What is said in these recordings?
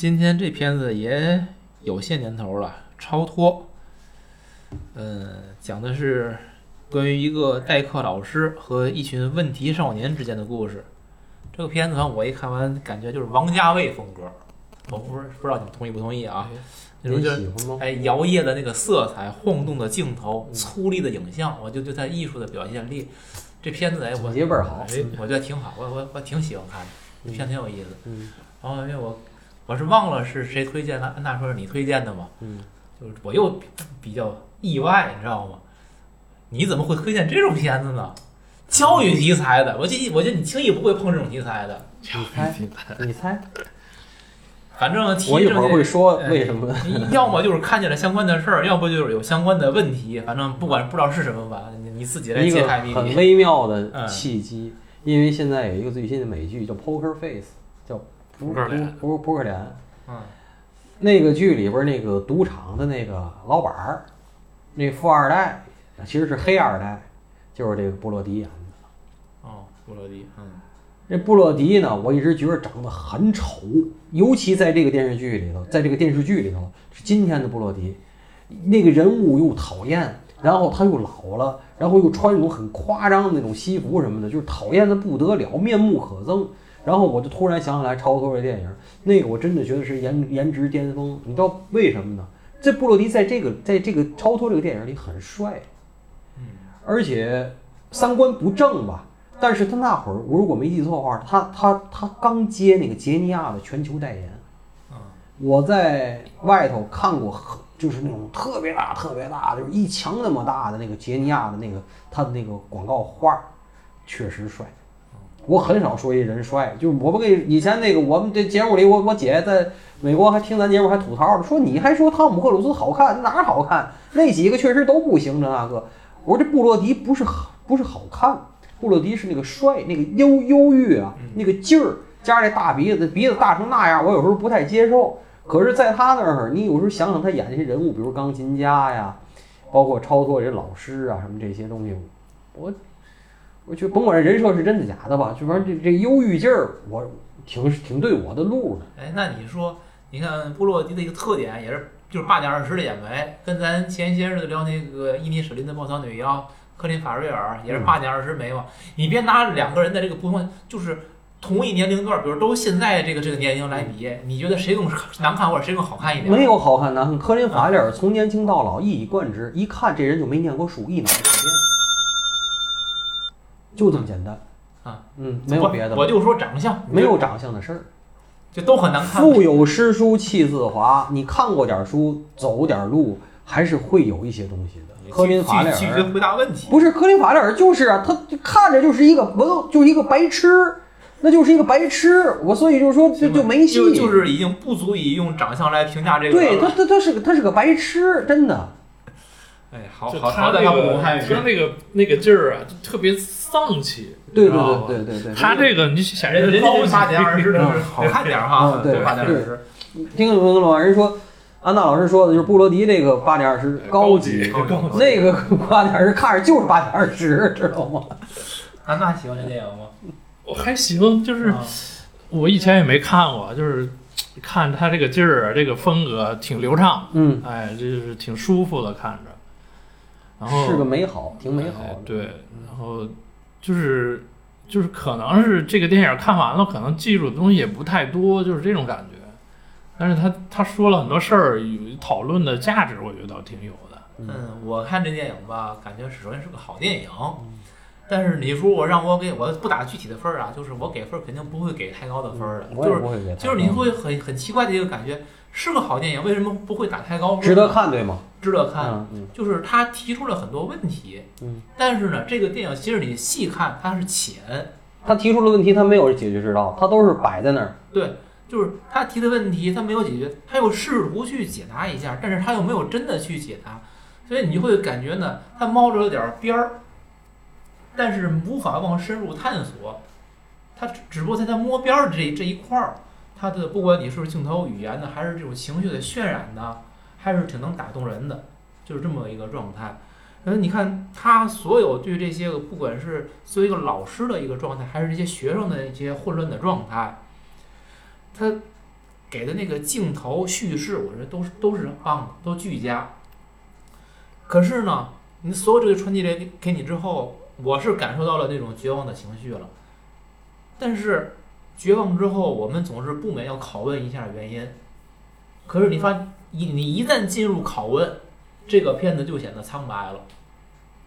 今天这片子也有些年头了，《超脱》。嗯，讲的是关于一个代课老师和一群问题少年之间的故事。这个片子我一看完，感觉就是王家卫风格。我不是不知道你们同意不同意啊？那种就是哎，摇曳的那个色彩，晃动的镜头，粗粝的影像，我就对他艺术的表现力。这片子哎，我倍儿好，哎，我觉得挺好，我我我挺喜欢看的，这片挺有意思。嗯。然后因为我我是忘了是谁推荐的，那说是你推荐的嘛？嗯。就是我又比较意外，你知道吗？你怎么会推荐这种片子呢？教育题材的，我记我觉得你轻易不会碰这种题材的。你猜？你猜？反正我一会儿会说为什么。要么就是看见了相关的事儿，要不就是有相关的问题。反正不管不知道是什么吧，你你自己来揭开谜底很微妙的契机，因为现在有一个最新的美剧叫《Poker Face》，叫扑克脸，扑扑克脸。嗯。那个剧里边那个赌场的那个老板儿，那富二代其实是黑二代，就是这个布洛迪演的。哦，布洛迪，嗯。这布洛迪呢，我一直觉得长得很丑，尤其在这个电视剧里头，在这个电视剧里头是今天的布洛迪，那个人物又讨厌，然后他又老了，然后又穿那种很夸张的那种西服什么的，就是讨厌的不得了，面目可憎。然后我就突然想起来《超脱》这电影，那个我真的觉得是颜颜值巅峰。你知道为什么呢？这布洛迪在这个在这个《超脱》这个电影里很帅，而且三观不正吧。但是他那会儿，我如果没记错的话，他他他刚接那个杰尼亚的全球代言。我在外头看过很，就是那种特别大、特别大，就是一墙那么大的那个杰尼亚的那个他的那个广告画，确实帅。我很少说一人帅，就是我不跟以前那个我们这节目里，我我姐在美国还听咱节目还吐槽呢，说你还说汤姆克鲁斯好看，哪好看？那几个确实都不行，这那个。我说这布洛迪不是好，不是好看。布洛迪是那个帅，那个忧忧郁啊，那个劲儿，加上这大鼻子，鼻子大成那样，我有时候不太接受。可是，在他那儿，你有时候想想他演那些人物，比如钢琴家呀，包括超脱这老师啊，什么这些东西，我，我觉得甭管这人设是真的假的吧，就反正这这忧郁劲儿，我挺挺对我的路的。哎，那你说，你看布洛迪的一个特点也是，就是八点二十的眼眉，跟咱前些日子聊那个伊妮舍林的暴躁女妖。克林法瑞尔也是八点二十眉毛，你别拿两个人的这个不同，就是同一年龄段，比如都现在这个这个年龄来比，你觉得谁更难看或者谁更好看一点？没有好看难看，克林法瑞尔从年轻到老一以贯之，一看这人就没念过书，一脑子变，就这么简单啊，嗯，没有别的。我就说长相，没有长相的事儿，就都很难看。腹有诗书气自华，你看过点书，走点路，还是会有一些东西的。科林法利尔回答问题不是科林法利尔就是啊，他看着就是一个文，就是一个白痴，那就是一个白痴。我所以就是说就就没戏，就是已经不足以用长相来评价这个。对他他他是个他是个白痴，真的。哎，好好好在他不懂汉语，他那个那个劲儿啊，就特别丧气。对对对对对对，他这个你显人人家八点二十的好看点哈，对八点二十。听懂了吗？人说。安娜老师说的就是布罗迪这个八点二十高级，那个八点二十看着就是八点二十，知道吗？安娜喜欢这电影吗？我还行，就是我以前也没看过，就是看他这个劲儿，这个风格挺流畅，嗯，哎，这就是挺舒服的看着。然后是个美好，挺美好的。对，然后就是就是可能是这个电影看完了，可能记住的东西也不太多，就是这种感觉。但是他他说了很多事儿，有讨论的价值，我觉得倒挺有的。嗯，我看这电影吧，感觉首先是个好电影。但是你说我让我给我不打具体的分儿啊，就是我给分儿肯定不会给太高的分儿的。就是就是你会很很奇怪的一个感觉，是个好电影，为什么不会打太高分？值得看对吗？值得看。就是他提出了很多问题。嗯。但是呢，这个电影其实你细看它是浅。他提出了问题，他没有解决之道，他都是摆在那儿。对。就是他提的问题，他没有解决，他又试图去解答一下，但是他又没有真的去解答，所以你就会感觉呢，他猫着了点边儿，但是无法往深入探索，他只只不过在他摸边儿这这一块儿，他的不管你是镜头语言呢，还是这种情绪的渲染呢，还是挺能打动人的，就是这么一个状态。嗯，你看他所有对这些个，不管是作为一个老师的一个状态，还是这些学生的一些混乱的状态。他给的那个镜头叙事，我觉得都是都是棒的，都俱佳。可是呢，你所有这个传递给给你之后，我是感受到了那种绝望的情绪了。但是绝望之后，我们总是不免要拷问一下原因。可是你发你你一旦进入拷问，这个片子就显得苍白了。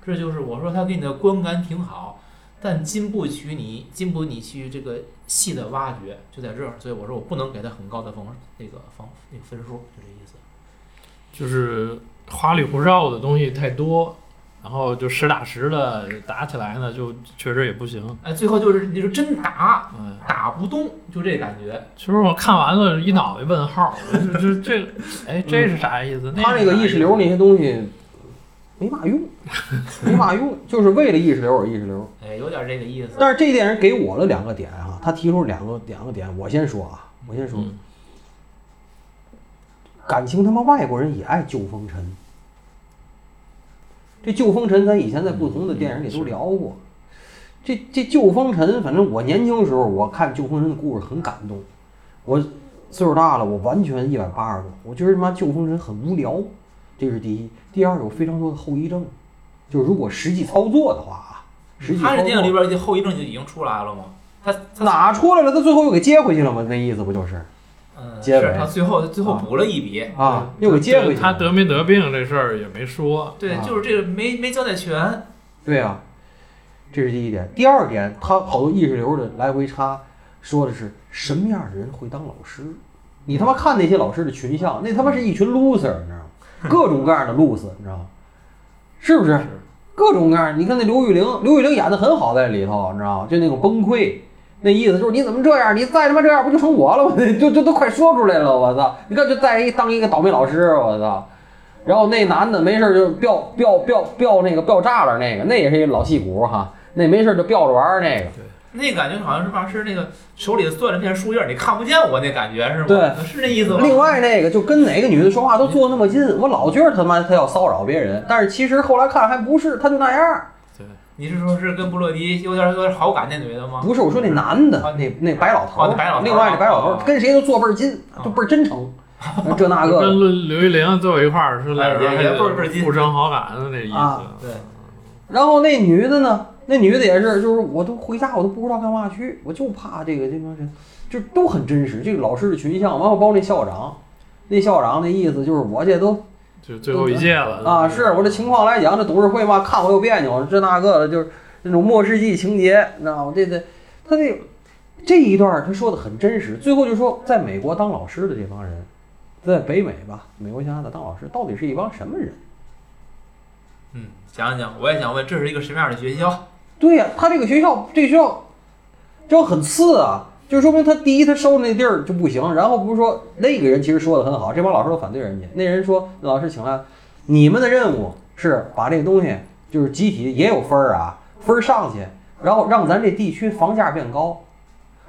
这就是我说他给你的观感挺好，但经不起你经不你去这个细的挖掘，就在这儿。所以我说我不能给他很高的分那个分那个分数，就这意思。就是花里胡哨的东西太多，然后就实打实的打起来呢，就确实也不行。哎，最后就是你说真打，嗯，打不动，就这感觉。其实我看完了，一脑袋问号，这这这，哎，这是啥意思？他那个意识流那些东西没嘛用，没嘛用，就是为了意识流而意识流。哎，有点这个意思。但是这电影给我了两个点啊，他提出两个两个点，我先说啊，我先说。嗯感情他妈外国人也爱旧风尘。这旧风尘，咱以前在不同的电影里都聊过。这这旧风尘，反正我年轻时候我看旧风尘的故事很感动。我岁数大了，我完全一百八十度，我觉得他妈旧风尘很无聊，这是第一。第二，有非常多的后遗症，就是如果实际操作的话啊，实际操作他这电影里边的后遗症就已经出来了吗？他他哪出来了？他最后又给接回去了吗？那意思不就是嗯，结尾是他最后最后补了一笔啊？又给接回去。他得没得病这事儿也没说。对，啊就是这个没没交代全。对啊，这是第一点。第二点，他好多意识流的来回插，说的是什么样的人会当老师？你他妈看那些老师的群像，那他妈是一群 loser，你知道吗？各种各样的 loser，你知道吗？是不是？各种各样。你看那刘玉玲，刘玉玲演的很好，在里头，你知道吗？就那种崩溃，那意思就是你怎么这样？你再他妈这样，不就成我了吗？就就都快说出来了，我操！你看，就再一当一个倒霉老师，我操！然后那男的没事儿就飙飙飙飙那个飙栅栏那个，那也是一老戏骨哈，那没事就飙着玩儿那个。那感觉好像是吧，是那个手里攥着片树叶，你看不见我那感觉是吗？对，是那意思吗？另外那个就跟哪个女的说话都坐那么近，我老觉得他妈他要骚扰别人，但是其实后来看还不是，他就那样。你是说是跟布洛迪有点有点好感那女的吗？不是，我说那男的，那那白老头哦那白老头另外那白老头哦跟谁都坐倍儿近，就倍儿真诚，这那个的。跟刘玉玲坐一块儿是来也也俩人倍儿倍儿近互生好感的那意啊思。对，然后那女的呢？那女的也是，就是我都回家我都不知道干嘛去，我就怕这个这帮人，就都很真实。这个老师的群像，完后包括那校长，那校长那意思就是我这都就最后一届了啊，是我这情况来讲，这董事会嘛，看我又别扭，这那个的，就是那种末世纪情节，你知道吗？这这他这这一段儿他说的很真实，最后就说在美国当老师的这帮人，在北美吧，美国加拿大当老师到底是一帮什么人？嗯，讲讲，我也想问，这是一个什么样的学校？对呀、他这个学校，这个学校，这很次啊，就说明他第一他收的那地儿就不行，然后不是说那个人其实说的很好，这帮老师都反对人家，那人说老师请来，你们的任务是把这个东西就是集体也有分儿啊，分儿上去，然后让咱这地区房价变高。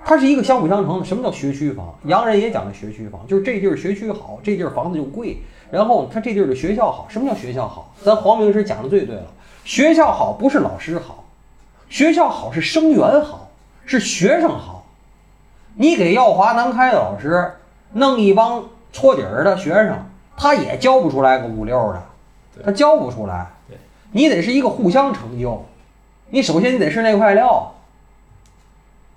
它是一个相辅相成的。什么叫学区房？洋人也讲的学区房，就是这地儿学区好，这地儿房子就贵。然后他这地儿的学校好，什么叫学校好？咱黄明师讲的最对了，学校好不是老师好，学校好是生源好，是学生好。你给耀华南开的老师弄一帮搓底儿的学生，他也教不出来个五六的，他教不出来对。你得是一个互相成就，你首先你得是那块料，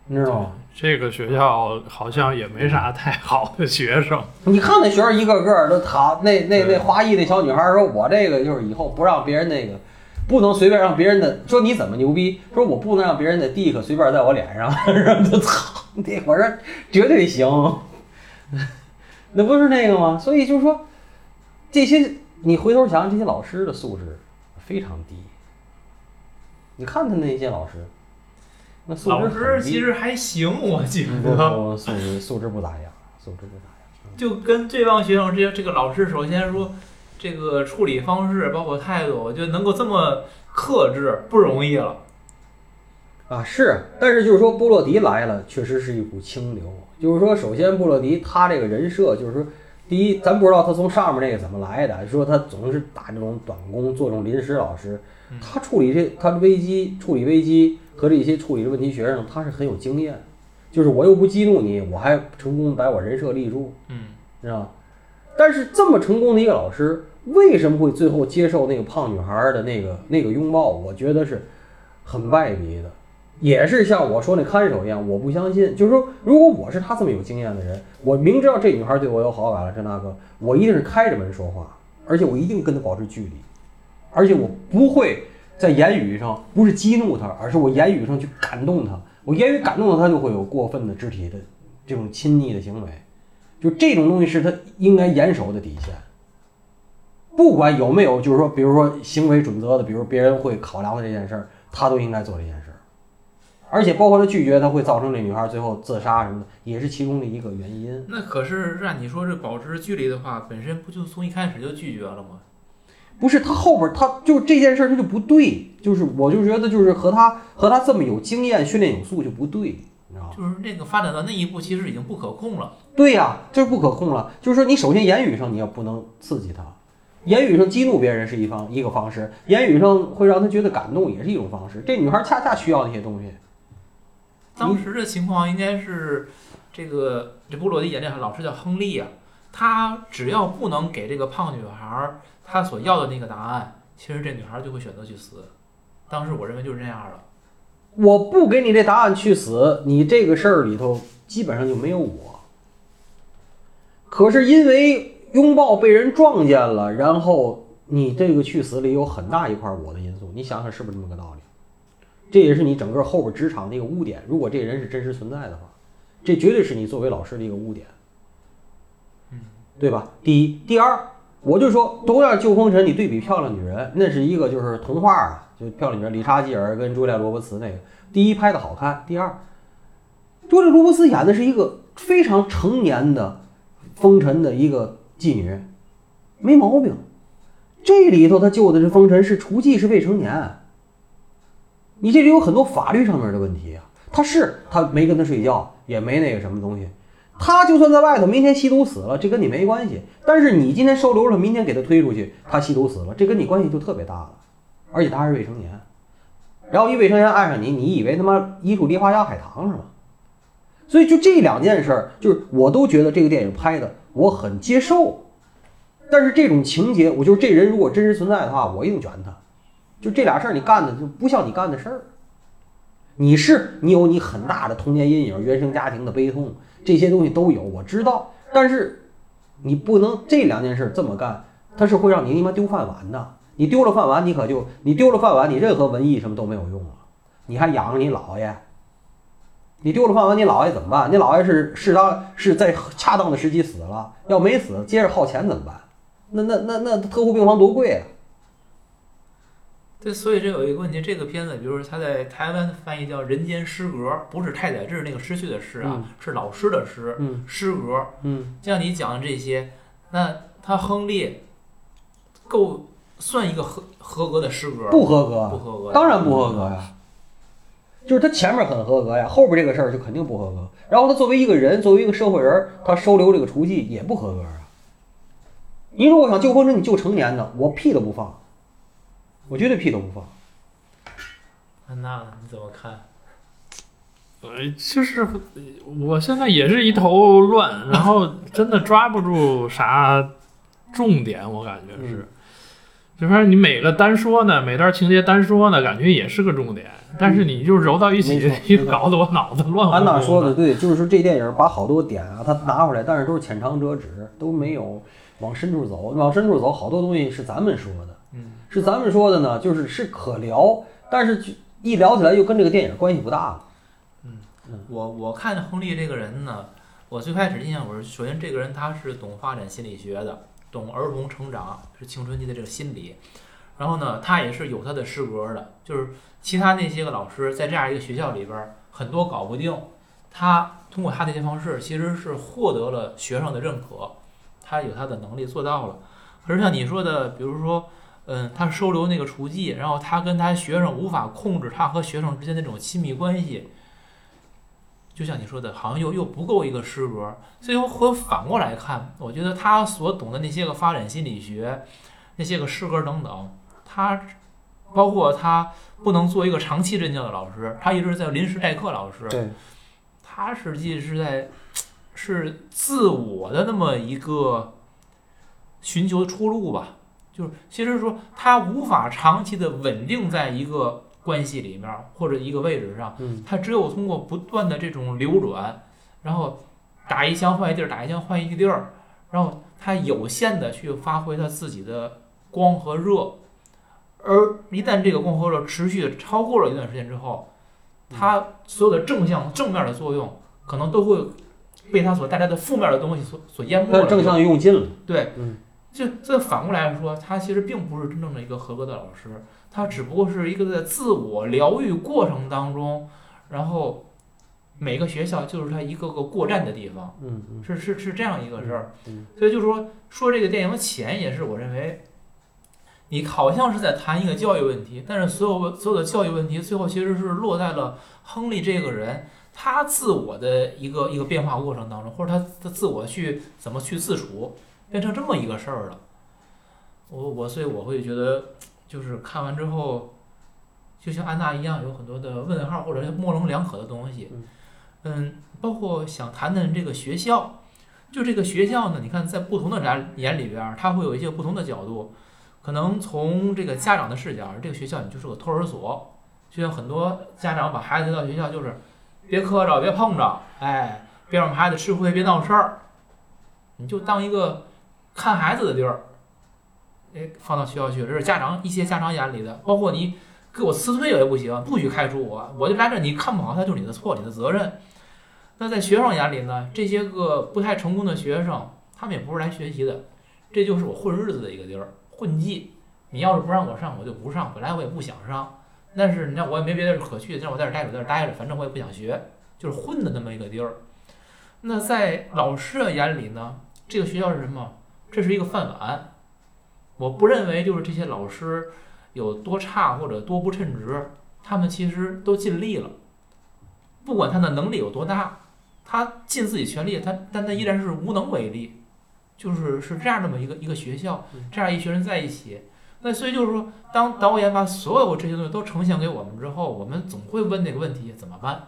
你知道吗？这个学校好像也没啥太好的学生，你看那学生一个个都讨那那那华裔那小女孩说：“我这个就是以后不让别人那个，不能随便让别人的说你怎么牛逼，说我不能让别人的 dick 随便在我脸上。”然后就操，那会儿绝对行，那不是那个吗？所以就是说，这些你回头想，这些老师的素质非常低。你看他那些老师，那素质老师其实还行，我觉不得。不素质素质不咋样，素质不咋样。就跟这帮学生之间，这个老师首先说，这个处理方式包括态度，我觉得能够这么克制不容易了。啊，是，但是就是说布洛迪来了，确实是一股清流。就是说，首先布洛迪他这个人设，就是说，第一，咱不知道他从上面那个怎么来的，说他总是打这种短工，做这种临时老师嗯，他处理这他的危机、处理危机和这些处理的问题学生，他是很有经验。就是我又不激怒你，我还成功把我人设立住，嗯，知道吧？但是这么成功的一个老师，为什么会最后接受那个胖女孩的那个那个拥抱？我觉得是很败笔的，也是像我说那看守一样，我不相信。就是说，如果我是他这么有经验的人，我明知道这女孩对我有好感了，这那个，我一定是开着门说话，而且我一定跟她保持距离，而且我不会在言语上不是激怒她，而是我言语上去感动她。我言语感动了她，就会有过分的肢体的这种亲昵的行为。就这种东西是他应该严守的底线，不管有没有，就是说，比如说行为准则的，比如别人会考量的这件事儿，他都应该做这件事儿。而且包括他拒绝，他会造成这女孩最后自杀什么的，也是其中的一个原因。那可是按你说这保持距离的话，本身不就从一开始就拒绝了吗？不是他后边，他就这件事儿他就不对，就是我就觉得就是和他和他这么有经验、训练有素就不对。就是那个发展到那一步，其实已经不可控了。对呀，就是不可控了。就是说，你首先言语上你要不能刺激他，言语上激怒别人是一方一个方式，言语上会让他觉得感动也是一种方式。这女孩恰恰需要那些东西。当时的情况应该是，这个这布洛迪演这老师叫亨利啊，他只要不能给这个胖女孩她所要的那个答案，其实这女孩就会选择去死。当时我认为就是这样的。我不给你这答案去死，你这个事儿里头基本上就没有我。可是因为拥抱被人撞见了，然后你这个去死里有很大一块我的因素，你想想是不是这么个道理？这也是你整个后边职场的一个污点。如果这人是真实存在的话，这绝对是你作为老师的一个污点，嗯，对吧？第一，第二，我就说同样旧风尘，你对比漂亮女人，那是一个就是童话啊。就票里面，理查基尔跟朱莉亚·罗伯茨那个，第一拍的好看，第二，朱莉·罗伯茨演的是一个非常成年的风尘的一个妓女，没毛病。这里头他救的是风尘是雏妓，是未成年。你这里有很多法律上面的问题啊。他是他没跟他睡觉，也没那个什么东西。他就算在外头，明天吸毒死了，这跟你没关系。但是你今天收留了，明天给他推出去，他吸毒死了，这跟你关系就特别大了。而且他还是未成年，然后一未成年爱上你，你以为他妈一树梨花压海棠是吗？所以就这两件事儿，就是我都觉得这个电影拍的我很接受。但是这种情节，我就是这人如果真实存在的话，我一定卷他。就这俩事儿你干的就不像你干的事儿。你是你有你很大的童年阴影、原生家庭的悲痛，这些东西都有，我知道。但是你不能这两件事这么干，他是会让你他妈丢饭碗的。你丢了饭碗，你可就你丢了饭碗，你任何文艺什么都没有用了。你还养着你姥爷，你丢了饭碗，你姥爷怎么办？你姥爷是适当是在恰当的时机死了，要没死，接着耗钱怎么办？那那那那特护病房多贵啊！对，所以这有一个问题，这个片子，比如说他在台湾翻译叫《人间失格》，不是太宰治那个失去的失啊，是老师的失，嗯，失格，嗯，像你讲的这些，那他亨利够。算一个合合格的诗歌？不合格，不合格，当然不合格呀。就是他前面很合格呀，后边这个事儿就肯定不合格。然后他作为一个人，作为一个社会人，他收留这个雏妓也不合格啊。你如果想救风尘，你救成年的，我屁都不放，我绝对屁都不放。那你怎么看？呃，就是我现在也是一头乱，然后真的抓不住啥重点，我感觉是。就说你每个单说呢，每段情节单说呢，感觉也是个重点，但是你就揉到一起，搞得我脑子乱。安娜说的对，就是说这电影把好多点啊，他拿回来，但是都是浅尝辄止，都没有往深处走。往深处走，好多东西是咱们说的，嗯，是咱们说的呢，就是是可聊，但是一聊起来又跟这个电影关系不大了。嗯，我我看亨利这个人呢，我最开始印象我是，首先这个人他是懂发展心理学的。懂儿童成长是青春期的这个心理，然后呢，他也是有他的师格的，就是其他那些个老师在这样一个学校里边，很多搞不定，他通过他那些方式，其实是获得了学生的认可，他有他的能力做到了。可是像你说的，比如说，嗯，他收留那个厨妓，然后他跟他学生无法控制他和学生之间那种亲密关系。就像你说的，好像又又不够一个师格，所以我反过来看，我觉得他所懂的那些个发展心理学，那些个师格等等，他包括他不能做一个长期任教的老师，他一直在临时代课老师，对，他实际是在是自我的那么一个寻求出路吧。就是其实说他无法长期的稳定在一个关系里面或者一个位置上，它只有通过不断的这种流转，然后打一枪换一地儿，打一枪换一个地儿，然后它有限的去发挥它自己的光和热，而一旦这个光和热持续的超过了一段时间之后，它所有的正向正面的作用可能都会被它所带来的负面的东西所所淹没了。正向用尽了，对，嗯。就这反过来说，他其实并不是真正的一个合格的老师，他只不过是一个在自我疗愈过程当中，然后每个学校就是他一个个过站的地方，嗯是是是这样一个事儿，所以就是说说这个电影浅也是我认为，你好像是在谈一个教育问题，但是所有所有的教育问题最后其实是落在了亨利这个人他自我的一个一个变化过程当中，或者他他自我去怎么去自处。变成这么一个事儿了，我我所以我会觉得，就是看完之后，就像安娜一样，有很多的问号或者模棱两可的东西。嗯，包括想谈谈这个学校，就这个学校呢，你看在不同的人眼里边，它会有一些不同的角度。可能从这个家长的视角，这个学校你就是个托儿所，就像很多家长把孩子带到学校就是别磕着，别碰着，哎，别让孩子吃亏，别闹事儿，你就当一个。看孩子的地儿，哎，放到学校去，这是家长一些家长眼里的，包括你给我辞退也不行，不许开除我，我就来这，你看不好他就是你的错，你的责任。那在学生眼里呢，这些个不太成功的学生，他们也不是来学习的，这就是我混日子的一个地儿，混迹。你要是不让我上，我就不上，本来我也不想上，但是你看我也没别的可去，让我在这待着，在这待着，反正我也不想学，就是混的那么一个地儿。那在老师的眼里呢，这个学校是什么？这是一个饭碗，我不认为就是这些老师有多差或者多不称职，他们其实都尽力了，不管他的能力有多大，他尽自己全力，他但他依然是无能为力，就是是这样这么一个一个学校，这样一群人在一起，那所以就是说，当导演把所有这些东西都呈现给我们之后，我们总会问那个问题：怎么办？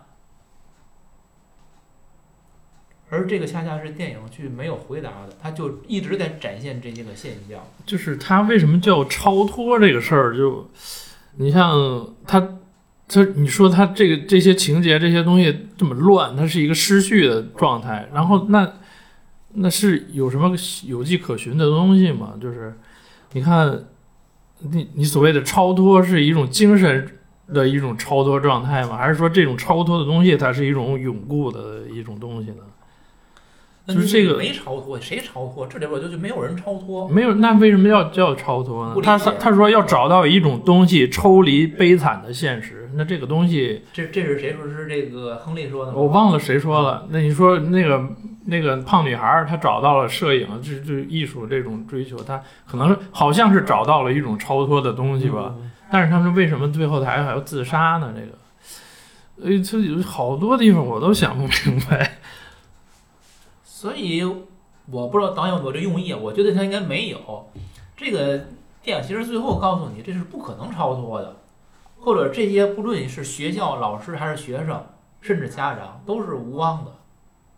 而这个恰恰是电影剧没有回答的，他就一直在展现这些个现象。就是他为什么叫超脱这个事儿？就你像他，他你说他这个这些情节这些东西这么乱，它是一个失序的状态。然后那那是有什么有迹可循的东西吗？就是你看，你你所谓的超脱是一种精神的一种超脱状态吗？还是说这种超脱的东西它是一种永固的一种东西呢？就是这个没超脱，谁超脱？这里边就就没有人超脱。没有，那为什么要叫超脱呢？他他说要找到一种东西，抽离悲惨的现实。那这个东西，这这是谁说？是这个亨利说的？我忘了谁说了。那你说那个那个胖女孩，她找到了摄影，这这艺术这种追求，她可能好像是找到了一种超脱的东西吧。但是他们为什么最后还还要自杀呢？这个，呃，这有好多地方我都想不明白。所以我不知道导演有没有这用意，我觉得他应该没有。这个电影其实最后告诉你，这是不可能超脱的，或者这些不论是学校老师还是学生，甚至家长都是无望的，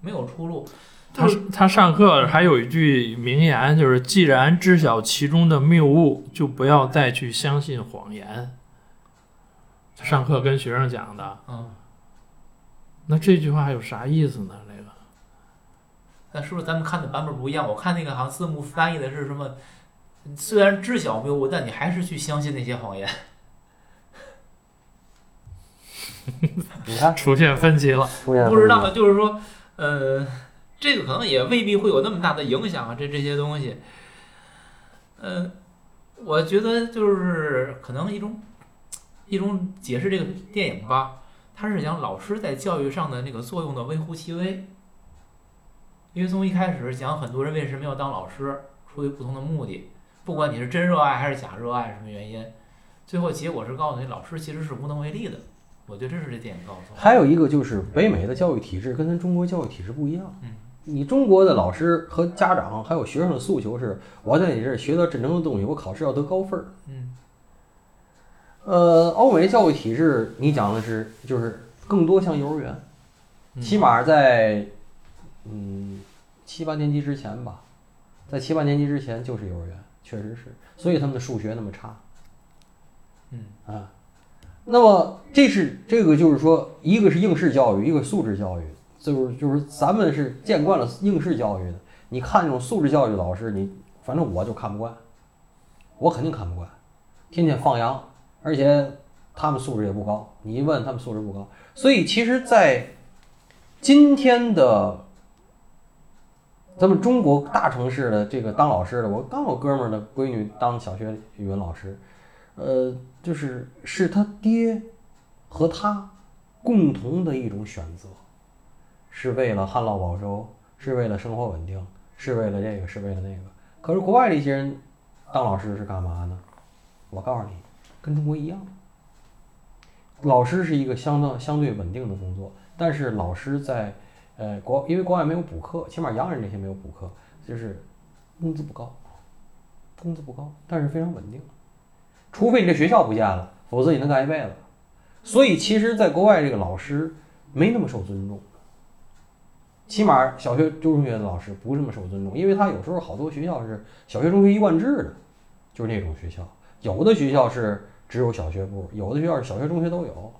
没有出路。他他上课还有一句名言，就是既然知晓其中的谬误，就不要再去相信谎言。上课跟学生讲的。嗯。那这句话有啥意思呢？那是不是咱们看的版本不一样？我看那个好像字幕翻译的是什么？虽然知晓谬误，但你还是去相信那些谎言。你看，出现分歧了。不知道，就是说，呃，这个可能也未必会有那么大的影响啊。这这些东西，呃，我觉得就是可能一种一种解释这个电影吧，它是讲老师在教育上的那个作用的微乎其微。因为从一开始讲，很多人为什么要当老师，出于不同的目的，不管你是真热爱还是假热爱，什么原因，最后结果是告诉你，老师其实是无能为力的。我觉得这是这电影告诉我。还有一个就是北美的教育体制跟咱中国教育体制不一样。嗯，你中国的老师和家长还有学生的诉求是，我在你这儿学到真正的东西，我考试要得高分儿。嗯。呃，欧美教育体制，你讲的是就是更多像幼儿园。起码在嗯七八年级之前吧，在七八年级之前就是幼儿园，确实是，所以他们的数学那么差。嗯啊，那么这是这个就是说，一个是应试教育，一个素质教育，就是就是咱们是见惯了应试教育的，你看这种素质教育老师，你反正我就看不惯，我肯定看不惯，天天放羊，而且他们素质也不高，你一问他们素质不高，所以其实，在今天的咱们中国大城市的这个当老师的，我刚有哥们儿的闺女当小学语文老师，呃，就是是他爹和他共同的一种选择，是为了旱涝保收，是为了生活稳定，是为了这个，是为了那个。可是国外的一些人当老师是干嘛呢？我告诉你，跟中国一样，老师是一个相当相对稳定的工作，但是老师在呃国因为国外没有补课，起码洋人这些没有补课，就是工资不高，工资不高，但是非常稳定。除非你这学校不见了，否则你能干一辈子。所以其实，在国外这个老师没那么受尊重，起码小学、中学的老师不这么受尊重，因为他有时候好多学校是小学、中学一贯制的，就是那种学校。有的学校是只有小学部，有的学校是小学、中学都有。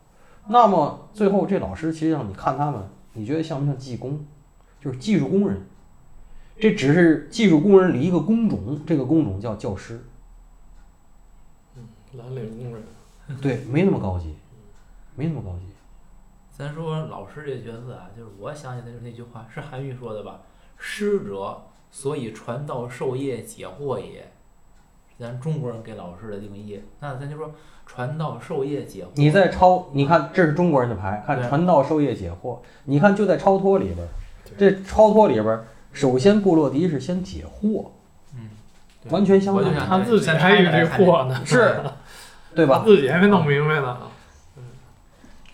那么最后这老师，实际上你看他们，你觉得像不像技工？就是技术工人。这只是技术工人里一个工种，这个工种叫教师。嗯蓝领工人，对，没那么高级，没那么高级。咱说老师这个角色啊，就是我想起来就是那句话，是韩愈说的吧？“师者，所以传道授业解惑也。”咱中国人给老师的定义。那咱就说传道授业解惑。你在超，你看这是中国人的牌，看传道授业解惑。你看就在超脱里边儿，这超脱里边儿，首先布洛迪是先解惑，嗯，完全相反他自己还以为货呢，是，对吧？自己还没弄明白呢。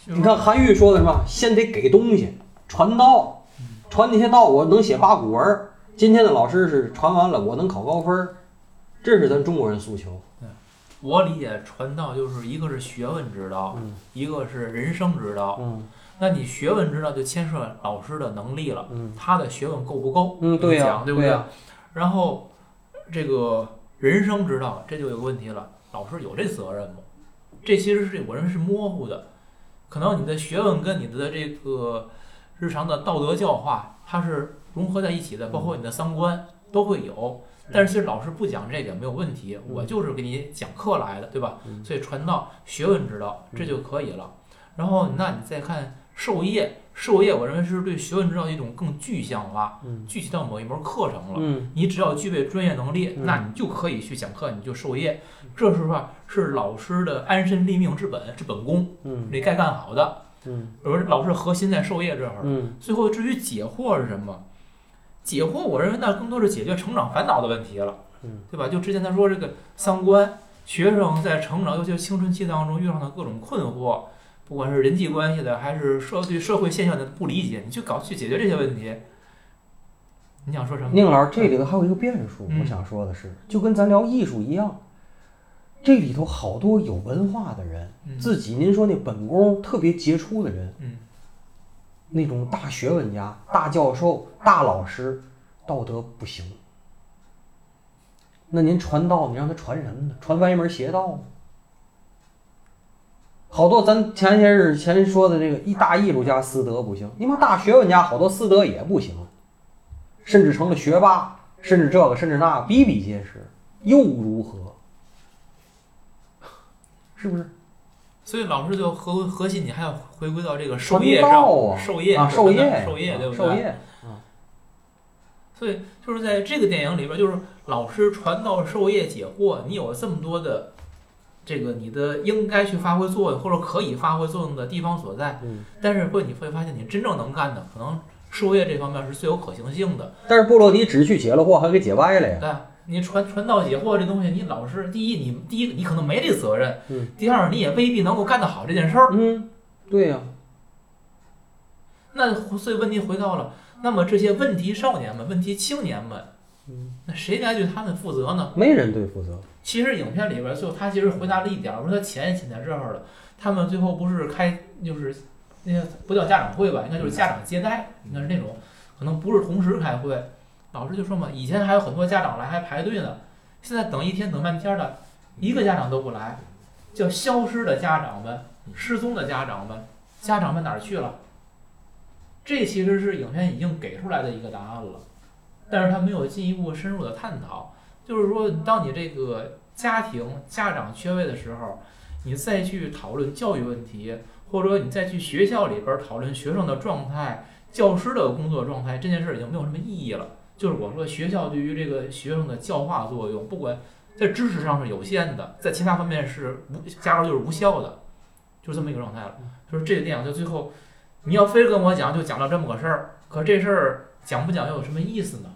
你看韩愈说的什么？先得给东西，传道，传那些道，我能写八股文儿。今天的老师是传完了，我能考高分儿，这是咱中国人诉求。我理解传道就是一个是学问之道，嗯一个是人生之道。嗯那你学问之道就牵涉老师的能力了，嗯他的学问够不够？嗯，对呀、讲对不对呀、然后这个人生之道，这就有个问题了，老师有这责任吗？这其实是我认为是模糊的，可能你的学问跟你的这个日常的道德教化，它是融合在一起的，包括你的三观都会有。但是其实老师不讲这个没有问题，我就是给你讲课来的，对吧？嗯所以传道学问之道这就可以了。然后那你再看授业，授业我认为是对学问之道的一种更具象化，嗯具体到某一门课程了。嗯你只要具备专业能力，嗯那你就可以去讲课，你就授业。这时候啊，是老师的安身立命之本，之本功，嗯你该干好的。嗯而老师核心在授业这会儿。嗯最后至于解惑是什么？解惑，我认为那更多是解决成长烦恼的问题了，嗯对吧？就之前他说这个三观，学生在成长，尤其是青春期当中遇上的各种困惑，不管是人际关系的，还是社对社会现象的不理解，你去搞去解决这些问题。你想说什么？宁老师，这里头还有一个变数，嗯我想说的是，就跟咱聊艺术一样，这里头好多有文化的人，嗯自己您说那本宫特别杰出的人，嗯那种大学问家、大教授、大老师，道德不行。那您传道，你让他传什么呢？传歪门邪道吗？好多咱前些日前说的这个一大艺术家私德不行，你妈大学问家好多私德也不行，甚至成了学霸，甚至这个甚至那个比比皆是，又如何？是不是？所以老师就核核心，你还要回归到这个授业上，授业是授业，授业，啊对不对？授业，所以就是在这个电影里边，就是老师传道授业解惑，你有这么多的这个你的应该去发挥作用或者可以发挥作用的地方所在，嗯。但是会你会发现，你真正能干的，可能授业这方面是最有可行性的。但是布洛迪只去解了惑，还给解歪了呀。对，你传传道解惑这东西，你老师第一，你第一你可能没这责任，嗯第二你也未必能够干得好这件事儿。嗯，对呀、那所以问题回到了，那么这些问题少年们、问题青年们，嗯，那谁该对他们负责呢？没人对负责。其实影片里边最后他其实回答了一点儿，我说他钱也请在这儿了，他们最后不是开就是那不叫家长会吧，应该就是家长接待，应该是那种，可能不是同时开会。老师就说嘛，以前还有很多家长来还排队呢，现在等一天等半天的，一个家长都不来，叫消失的家长们，失踪的家长们，家长们哪儿去了？这其实是影片已经给出来的一个答案了，但是他没有进一步深入的探讨。就是说，当你这个家庭家长缺位的时候，你再去讨论教育问题，或者说你再去学校里边讨论学生的状态、教师的工作状态，这件事已经没有什么意义了。就是我说，学校对于这个学生的教化作用，不管在知识上是有限的，在其他方面是无，加入就是无效的，就这么一个状态了。就是这个电影就最后。你要非跟我讲，就讲到这么个事儿，可这事儿讲不讲又有什么意思呢？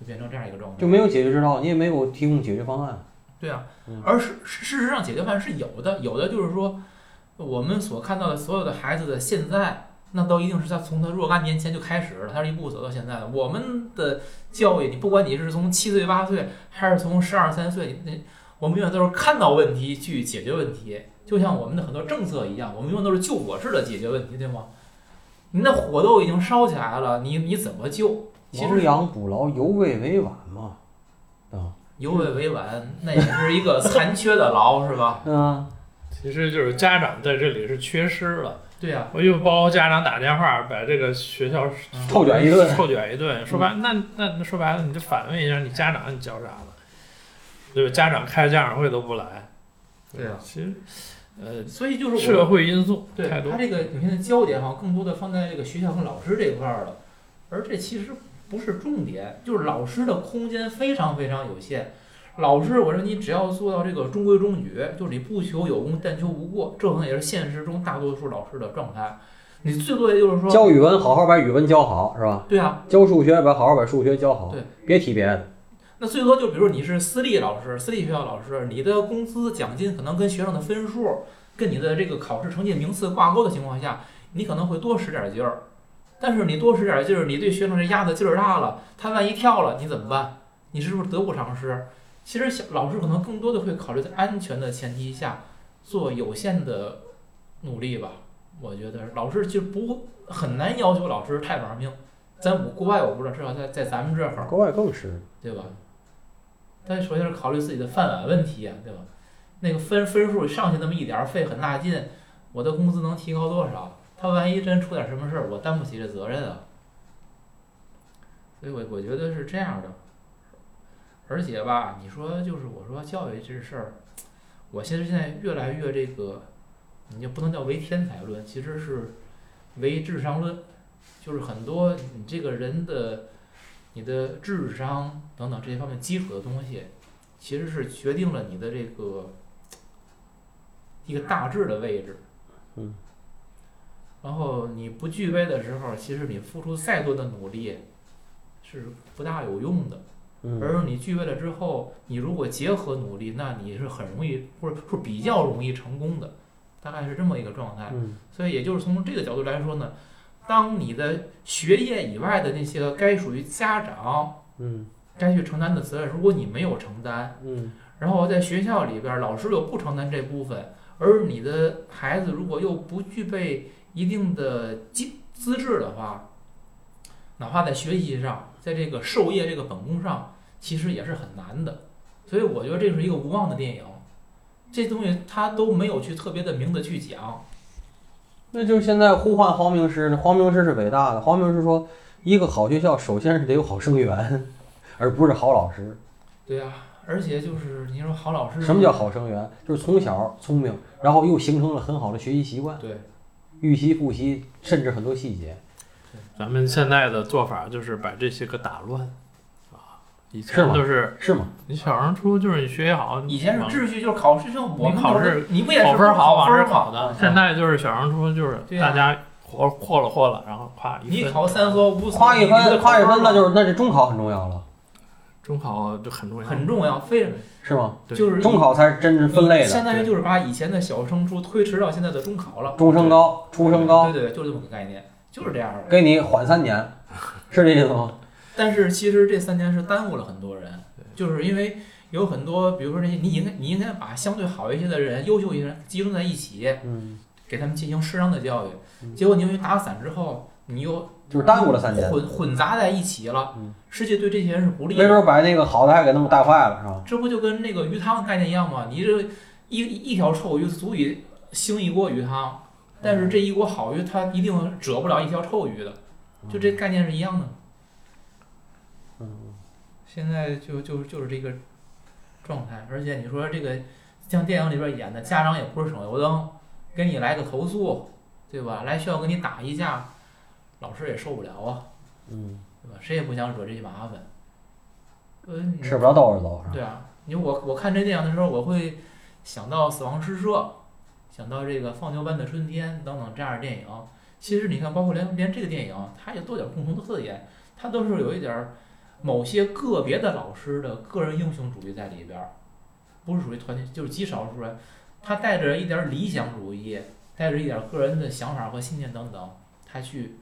就变成这样一个状态，就没有解决之道，你也没有提供解决方案。对啊，而事事实上解决方案是有的，有的就是说，我们所看到的所有的孩子的现在，那都一定是他从他若干年前就开始了，他是一步走到现在的。我们的教育，你不管你是从七岁八岁，还是从十二三岁，那我们永远都是看到问题去解决问题，就像我们的很多政策一样，我们永远都是救火式的解决问题，对吗？你那火都已经烧起来了，你你怎么救？亡羊补牢，犹未为晚嘛，啊，犹未为晚，那也是一个残缺的牢，是吧？嗯，其实就是家长在这里是缺失了。对呀，我又包家长打电话把这个学校臭卷一顿，臭卷一顿。说白，那那说白了，你就反问一下，你家长你教啥了？对吧？家长开家长会都不来。对啊，其实。呃，所以就是社会因素对他这个你现在焦点好像，更多的放在这个学校跟老师这块儿了，而这其实不是重点，就是老师的空间非常非常有限。老师，我说你只要做到这个中规中矩，就是你不求有功，但求无过，这可能也是现实中大多数老师的状态。你最多也就是说教语文，好好把语文教好，是吧？对啊。教数学，把好好把数学教好。对，别提别的。那最多就比如你是私立老师，私立学校老师，你的工资奖金可能跟学生的分数、跟你的这个考试成绩名次挂钩的情况下，你可能会多使点劲儿。但是你多使点劲儿，你对学生这压的劲儿大了，他万一跳了，你怎么办？你是不是得不偿失？其实小老师可能更多的会考虑在安全的前提下做有限的努力吧。我觉得老师其实不很难要求老师太玩命。在国外我不知道，至少在在咱们这儿，国外更是，对吧？但首先是考虑自己的饭碗问题呀，对吧？那个分分数上去那么一点儿，费很大劲，我的工资能提高多少？他万一真出点什么事儿，我担不起这责任啊。所以我我觉得是这样的。而且吧，你说就是我说教育这事儿，我其实现在越来越这个，你就不能叫唯天才论，其实是唯智商论，就是很多你这个人的。你的智商等等这些方面基础的东西，其实是决定了你的这个一个大致的位置。嗯。然后你不具备的时候，其实你付出再多的努力是不大有用的。嗯。而你具备了之后，你如果结合努力，那你是很容易或者说比较容易成功的，大概是这么一个状态。嗯。所以也就是从这个角度来说呢。当你的学业以外的那些该属于家长，嗯，该去承担的责任，如果你没有承担，嗯，然后在学校里边老师又不承担这部分，而你的孩子如果又不具备一定的资资质的话，哪怕在学习上，在这个授业这个本功上，其实也是很难的。所以我觉得这是一个无望的电影，这东西他都没有去特别的明的去讲。那就是现在呼唤黄明师，黄明师是伟大的。黄明师说，一个好学校首先是得有好生源，而不是好老师。对啊，而且就是你说好老师，什么叫好生源？就是从小聪明，然后又形成了很好的学习习惯。对，预习、复习，甚至很多细节。咱们现在的做法就是把这些个打乱。以前都是是吗？你小升初就是你学习好，以前是秩序，就是考试就我们考试，你不也考分好往这考的？现在就是小升初就是大家活和了和了，然后夸一分。你考三和五，夸一分，夸一分，那就是那这中考很重要了。中考就很重要，很重要，非常是吗？就是中考才是真正分类的。相当于就是把以前的小升初推迟到现在的中考了。中升高，初升高，对对，就是这么个概念，就是这样的。给你缓三年，是这意思吗？但是其实这三年是耽误了很多人。就是因为有很多，比如说那些，你应该你应该把相对好一些的人、优秀一些人集中在一起，嗯，给他们进行适当的教育，嗯结果你由于打散之后，你又就是耽误了三年，混混杂在一起了嗯，世界对这些人是不利没的。准把那个好的还给弄带坏了，是吧？这不就跟那个鱼汤概念一样吗？你这一一条臭鱼足以兴一锅鱼汤，但是这一锅好鱼它一定折不了一条臭鱼的，就这概念是一样的。嗯，现在就就就是这个状态，而且你说这个像电影里边演的，家长也不是省油灯，给你来个投诉，对吧？来学校跟你打一架，老师也受不了啊，嗯，对吧？谁也不想惹这些麻烦。呃，你吃不着兜着走，是吧？对啊，因为我我看这电影的时候，我会想到《死亡诗社》，想到这个《放牛班的春天》等等这样的电影。其实你看，包括连连这个电影，它也都有点共同的特点，它都是有一点儿某些个别的老师的个人英雄主义在里边儿，不是属于团体，就是极少数人，他带着一点儿理想主义，带着一点儿个人的想法和信念等等，他去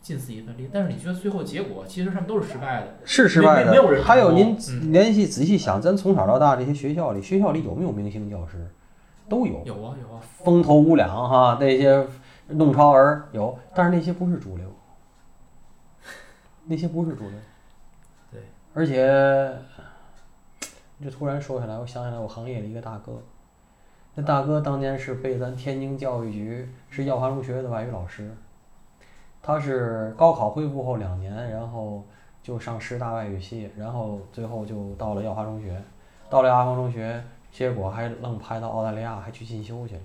尽自己一份力。但是你觉得最后结果，其实他们都是失败的。是失败的没有。还有您联系仔细想，咱从小到大这些学校里，学校里有没有明星教师？都有，有啊有啊，风头无两哈，那些弄潮儿有，但是那些不是主流，那些不是主流。而且，这突然说起来，我想起来我行业里一个大哥，那大哥当年是被咱天津教育局是耀华中学的外语老师，他是高考恢复后两年，然后就上师大外语系，然后最后就到了耀华中学，到了耀华中学，结果还愣派到澳大利亚，还去进修去了，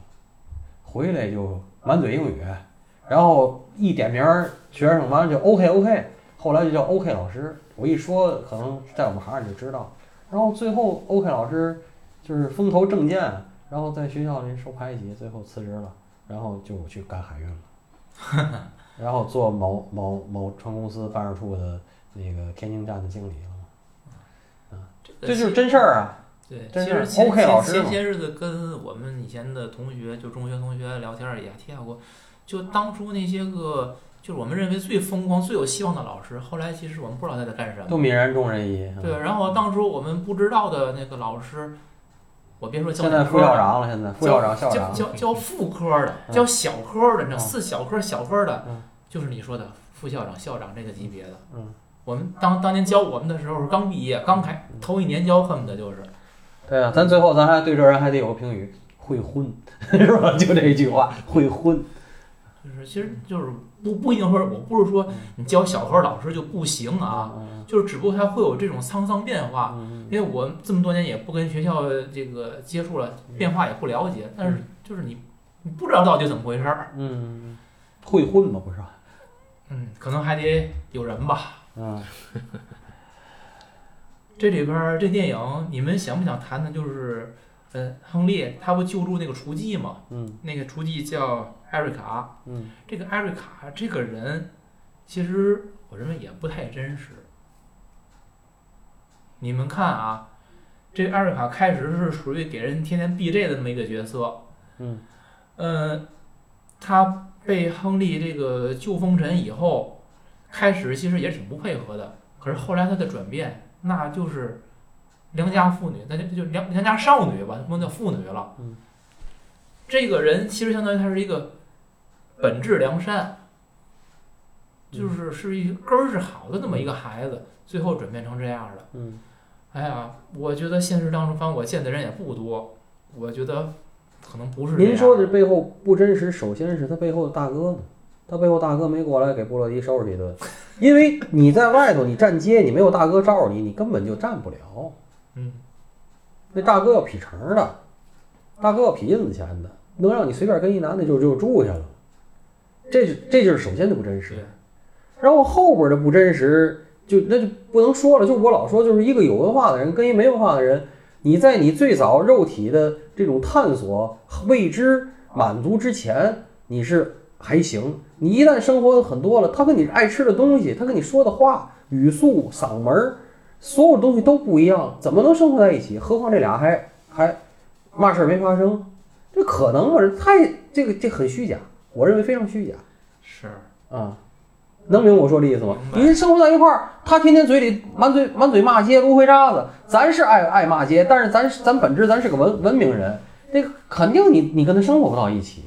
回来就满嘴英语，然后一点名儿学生完了就 OK OK，后来就叫 OK 老师。我一说，可能在我们行里就知道。然后最后 OK 老师就是风头正劲，然后在学校里受排挤，最后辞职了，然后就去干海运了，然后做某某某船公司办事处的那个天津站的经理了。啊这就是真事儿啊！对，真是其实前 OK 老师嘛前前些日子跟我们以前的同学，就中学同学聊天儿也提到过，就当初那些个就是我们认为最风光、最有希望的老师，后来其实我们不知道他在干什么。都泯然众人矣。对，然后当初我们不知道的那个老师，我别说教现在副校长了，现在副校长、校教长。教教副科的，嗯教小科的，你知道嗯四小科小科的嗯，就是你说的副校长、校长这个级别的。嗯，我们当当年教我们的时候是刚毕业，刚开头一年教，恨不得就是。对啊，咱最后咱还对这人还得有个评语，会混，是吧？就这一句话，会混。就是其实就是不不一定说，我不是说你教小科老师就不行啊，嗯就是只不过他会有这种沧桑变化。嗯因为我这么多年也不跟学校这个接触了，变化也不了解，但是就是你你不知道到底怎么回事儿，嗯，会混吗，不是？嗯，可能还得有人吧。嗯，这里边儿这电影你们想不想谈谈就是，呃，亨利他不救助那个雏妓吗，嗯。那个雏妓叫艾瑞卡，嗯。这个艾瑞卡这个人，其实我认为也不太真实。你们看啊，这个艾瑞卡开始是属于给人天天 BJ 的这么一个角色，嗯。呃，他被亨利这个救封尘以后，开始其实也挺不配合的，可是后来他的转变，那就是良家妇女，那就就良良家少女吧，不能叫妇女了。嗯这个人其实相当于他是一个本质良善，就是是一根儿是好的那么一个孩子，最后转变成这样的。嗯哎呀，我觉得现实当中，反正我见的人也不多，我觉得可能不是。您说这背后不真实，首先是他背后的大哥呢，他背后大哥没过来给布洛迪收拾一顿，因为你在外头你站街，你没有大哥罩着你，你根本就站不了。嗯，那大哥要劈成的，大哥要劈印子钱的，能让你随便跟一男的就就住下了，这是这就是首先的不真实。然后后边的不真实，就那就不能说了。就我老说，就是一个有文化的人跟一没文化的人，你在你最早肉体的这种探索、未知、满足之前，你是还行。你一旦生活很多了，他跟你爱吃的东西，他跟你说的话、语速、嗓门儿，所有东西都不一样，怎么能生活在一起？何况这俩还还嘛事儿没发生，这可能吗？这太这个这很虚假，我认为非常虚假。是。啊，能明白我说的意思吗？你生活在一块儿，他天天嘴里满嘴满嘴骂街、芦荟渣子，咱是爱爱骂街，但是咱咱本质咱是个文文明人，这个肯定你你跟他生活不到一起。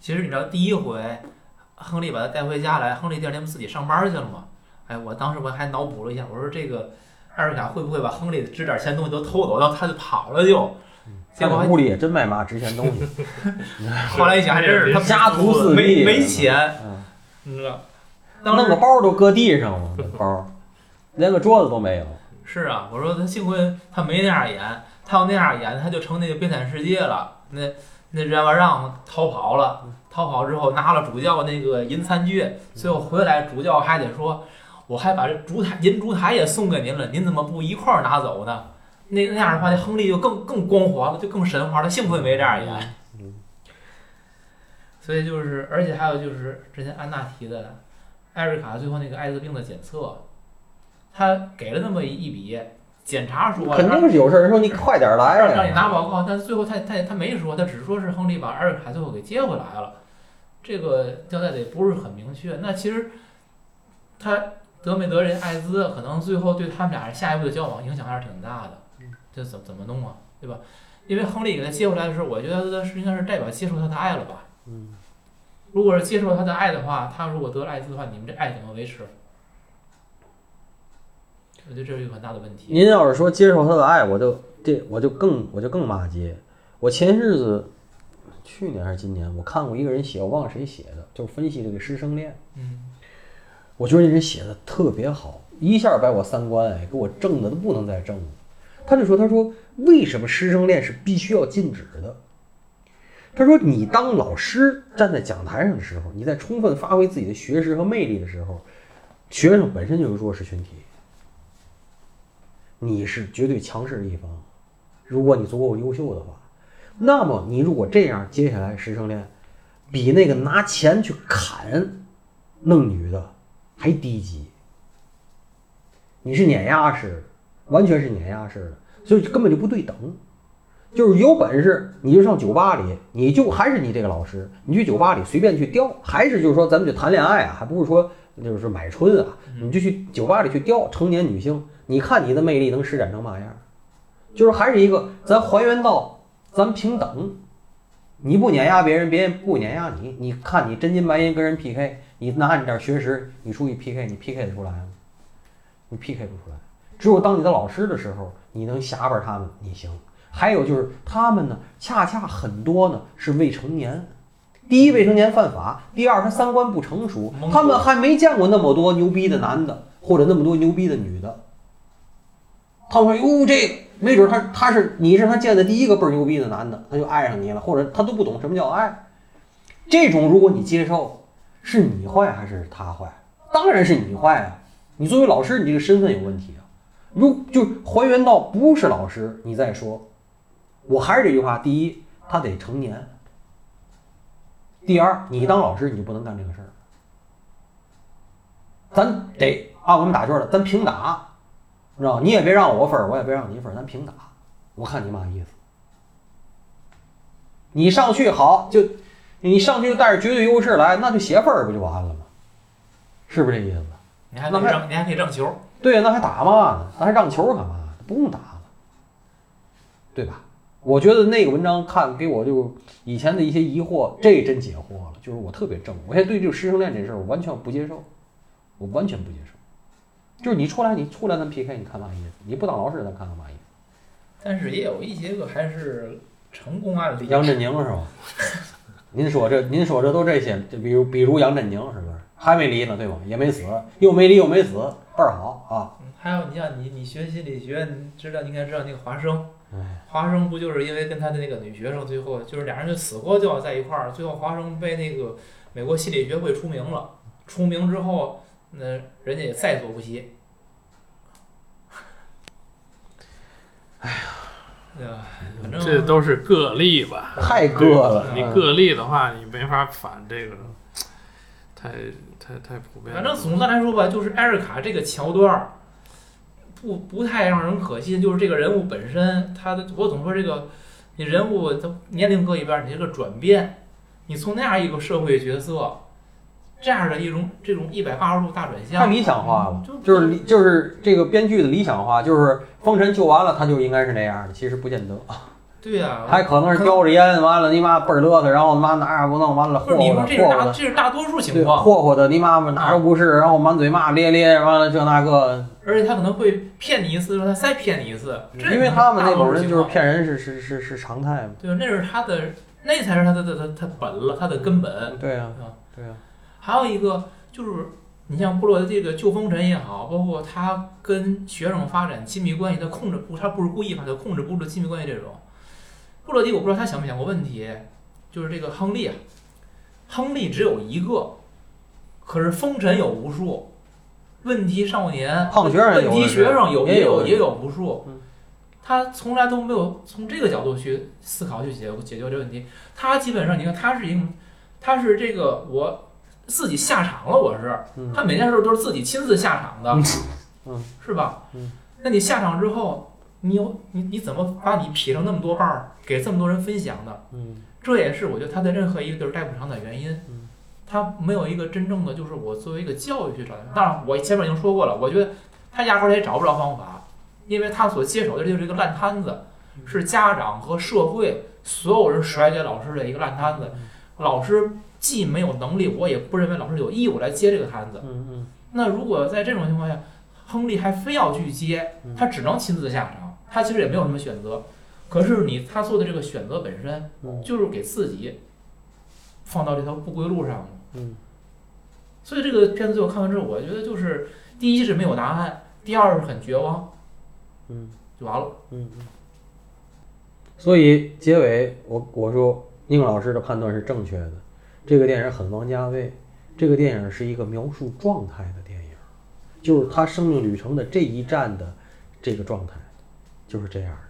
其实你知道第一回，亨利把他带回家来，亨利第二天不自己上班去了吗？哎，我当时我还脑补了一下，我说这个艾瑞卡会不会把亨利的值点钱东西都偷走，然后他就跑了就。结果屋里也真没嘛值钱东西。后来一想，这是他家徒四壁，没没钱，你知道？弄个包都搁地上了，包连个桌子都没有。是啊，我说他幸亏他没那样演，他要那样演，他就成那个悲惨世界了。那那任万让逃跑了，逃跑之后拿了主教那个银餐具，最后回来主教还得说，我还把这烛台银烛台也送给您了，您怎么不一块儿拿走呢？那那样的话，那亨利就更更光滑了，就更神话了。幸亏没这样演。所以就是，而且还有就是之前安娜提的。艾瑞卡最后那个艾滋病的检测，他给了那么一笔，检查说肯定是有事儿，说你快点来，让你拿报告。但是最后他他他没说，他只说是亨利把艾瑞卡最后给接回来了，这个交代的也不是很明确。那其实他得没德人艾滋，可能最后对他们俩下一步的交往影响还是挺大的。这怎怎么弄啊？对吧？因为亨利给他接回来的时候，我觉得他是应该是代表接受他的爱了吧？嗯。如果是接受他的爱的话，他如果得了艾滋的话，你们这爱怎么维持？我觉得这是一个很大的问题。您要是说接受他的爱，我就这我就更我就更骂街。我前日子，去年还是今年，我看过一个人写，我忘了谁写的，就是分析这个师生恋。嗯，我觉得这人写的特别好，一下把我三观哎给我正的都不能再正了。他就说，他说为什么师生恋是必须要禁止的？他说：“你当老师站在讲台上的时候，你在充分发挥自己的学识和魅力的时候，学生本身就是弱势群体，你是绝对强势的一方。如果你足够优秀的话，那么你如果这样，接下来师生恋比那个拿钱去砍弄女的还低级。你是碾压式的，完全是碾压式的，所以根本就不对等。”就是有本事，你就上酒吧里，你就还是你这个老师，你去酒吧里随便去钓，还是就是说咱们就谈恋爱啊，还不是说就是买春啊，你就去酒吧里去钓成年女性，你看你的魅力能施展成嘛样？就是还是一个咱还原到咱平等，你不碾压别人，别人不碾压你，你看你真金白银跟人 PK，你拿你点学识，你出去 PK，你 PK 得出来吗？你 PK 不出来，只有当你的老师的时候，你能下边他们，你行。还有就是他们呢，恰恰很多呢是未成年。第一，未成年犯法；第二，他三观不成熟，他们还没见过那么多牛逼的男的，或者那么多牛逼的女的。他们说：“哟，这没准他他是你是他见的第一个倍儿牛逼的男的，他就爱上你了，或者他都不懂什么叫爱。”这种如果你接受，是你坏还是他坏？当然是你坏啊！你作为老师，你这个身份有问题啊。如就还原到不是老师，你再说。我还是这句话：第一，他得成年；第二，你当老师你就不能干这个事儿。咱得啊，我们打圈了，咱平打，知道你也别让我分，我也别让你分，咱平打。我看你嘛意思？你上去好，就你上去就带着绝对优势来，那就写分儿不就完了吗？是不是这意思？你还能让，你还可以让球。对那还打嘛呢？那还让球干嘛？不用打了，对吧？我觉得那个文章看给我就以前的一些疑惑，这真解惑了。就是我特别正，我现在对这个师生恋这事儿，我完全不接受，我完全不接受。就是你出来，你出来咱 PK，你看嘛意思？你不当老师，咱看看嘛意思？但是也有一些个还是成功案例。杨振宁是吧？您说这，您说这都这些，就比如比如杨振宁是不是？还没离呢，对吧？也没死，又没离又没死，倍儿好啊。还有你像你，你学心理学，你知道你应该知道那个华生。华生不就是因为跟他的那个女学生，最后就是俩人就死活就要在一块儿，最后华生被那个美国心理学会出名了。出名之后，那人家也在所不惜。哎呀？反正这都是个例吧？太个了。你个例的话，你没法反这个，太太太普遍。反正总的来说吧，就是艾瑞卡这个桥段儿。不不太让人可信，就是这个人物本身，他的我总说这个，你人物他年龄搁一边，你这个转变，你从那样一个社会角色，这样的一种这种一百八十度大转向，太理想化了，就是就是这个编剧的理想化，就是封神救完了，他就应该是那样的，其实不见得。对呀、还可能是叼着烟，完了你妈倍儿乐呵，然后妈哪也不弄，完了不是你霍霍的说这是大霍霍的，这是大多数情，况，霍霍的你妈妈哪都不是，然后满嘴骂咧咧，完了这那个，而且他可能会骗你一次，他再骗你一次，这因为他们那种种人就是骗人是是是是常态嘛。对，那是他的，那才是他的他他他本了，他的根本。对呀、对吧对呀、还有一个就是，你像部落的这个旧风尘也好，包括他跟学生发展亲密关系，他控制不，他不是故意把他控制不住亲密关系这种。布洛迪我不知道他想没想过问题，就是这个亨利啊，亨利只有一个，可是风尘有无数，问题少年、胖学生问题学生有也有也也有无数嗯，他从来都没有从这个角度去思考去解解决这个问题。他基本上你看他是一个，他是这个我自己下场了，我是嗯他每件事都是自己亲自下场的，嗯是吧？嗯那你下场之后，你有你你怎么把你劈成那么多瓣儿，给这么多人分享的？嗯这也是我觉得他的任何一个地儿待不长的原因嗯。他没有一个真正的，就是我作为一个教育去找他。当然，我前面已经说过了，我觉得他压根儿也找不着方法，因为他所接手的就是一个烂摊子，是家长和社会所有人甩给老师的一个烂摊子。老师既没有能力，我也不认为老师有义务来接这个摊子。嗯嗯那如果在这种情况下，亨利还非要去接，嗯他只能亲自下场，他其实也没有什么选择。可是你他做的这个选择本身，嗯就是给自己放到这条不归路上了。嗯所以这个片子最后看完之后，我觉得就是第一是没有答案，第二是很绝望，嗯就完了。嗯嗯。所以结尾我我说宁老师的判断是正确的，这个电影很王家卫，这个电影是一个描述状态的电影，就是他生命旅程的这一站的这个状态，就是这样的。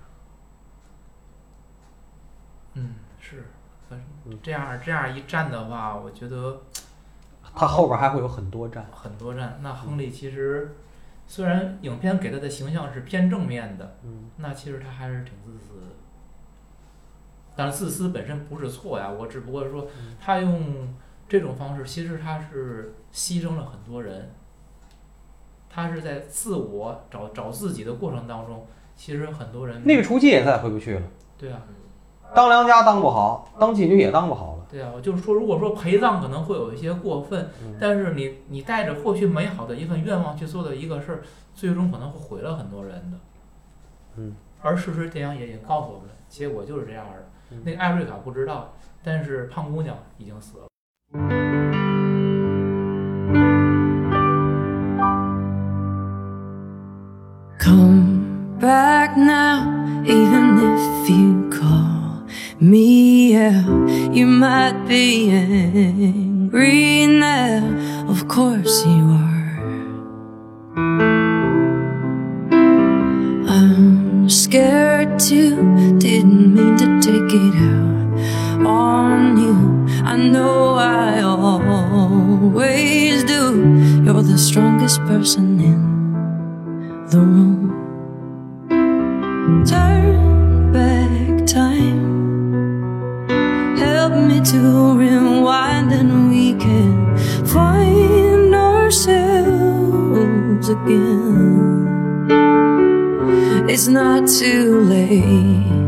嗯，是，反正这样这样一站的话，我觉得他后边还会有很多站。很多站。那亨利其实虽然影片给他的形象是偏正面的，嗯那其实他还是挺自私的。当然，自私本身不是错呀，我只不过说他用这种方式，其实他是牺牲了很多人。他是在自我找找自己的过程当中，其实很多人那个雏妓也再回不去了，对啊，当良家当不好，当妓女也当不好了。对啊，我就是说，如果说陪葬可能会有一些过分，嗯但是你你带着或许美好的一份愿望去做的一个事儿，最终可能会毁了很多人的。嗯。而事实电影也也告诉我们，结果就是这样的。嗯那个艾瑞卡不知道，但是胖姑娘已经死了。Come back now, even if you call me out. You might be angry now, of course you are. It out on you. I know I always do. You're the strongest person in the room. Turn back time. Help me to rewind and we can find ourselves again. It's not too late.